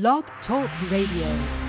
Blog Talk Radio.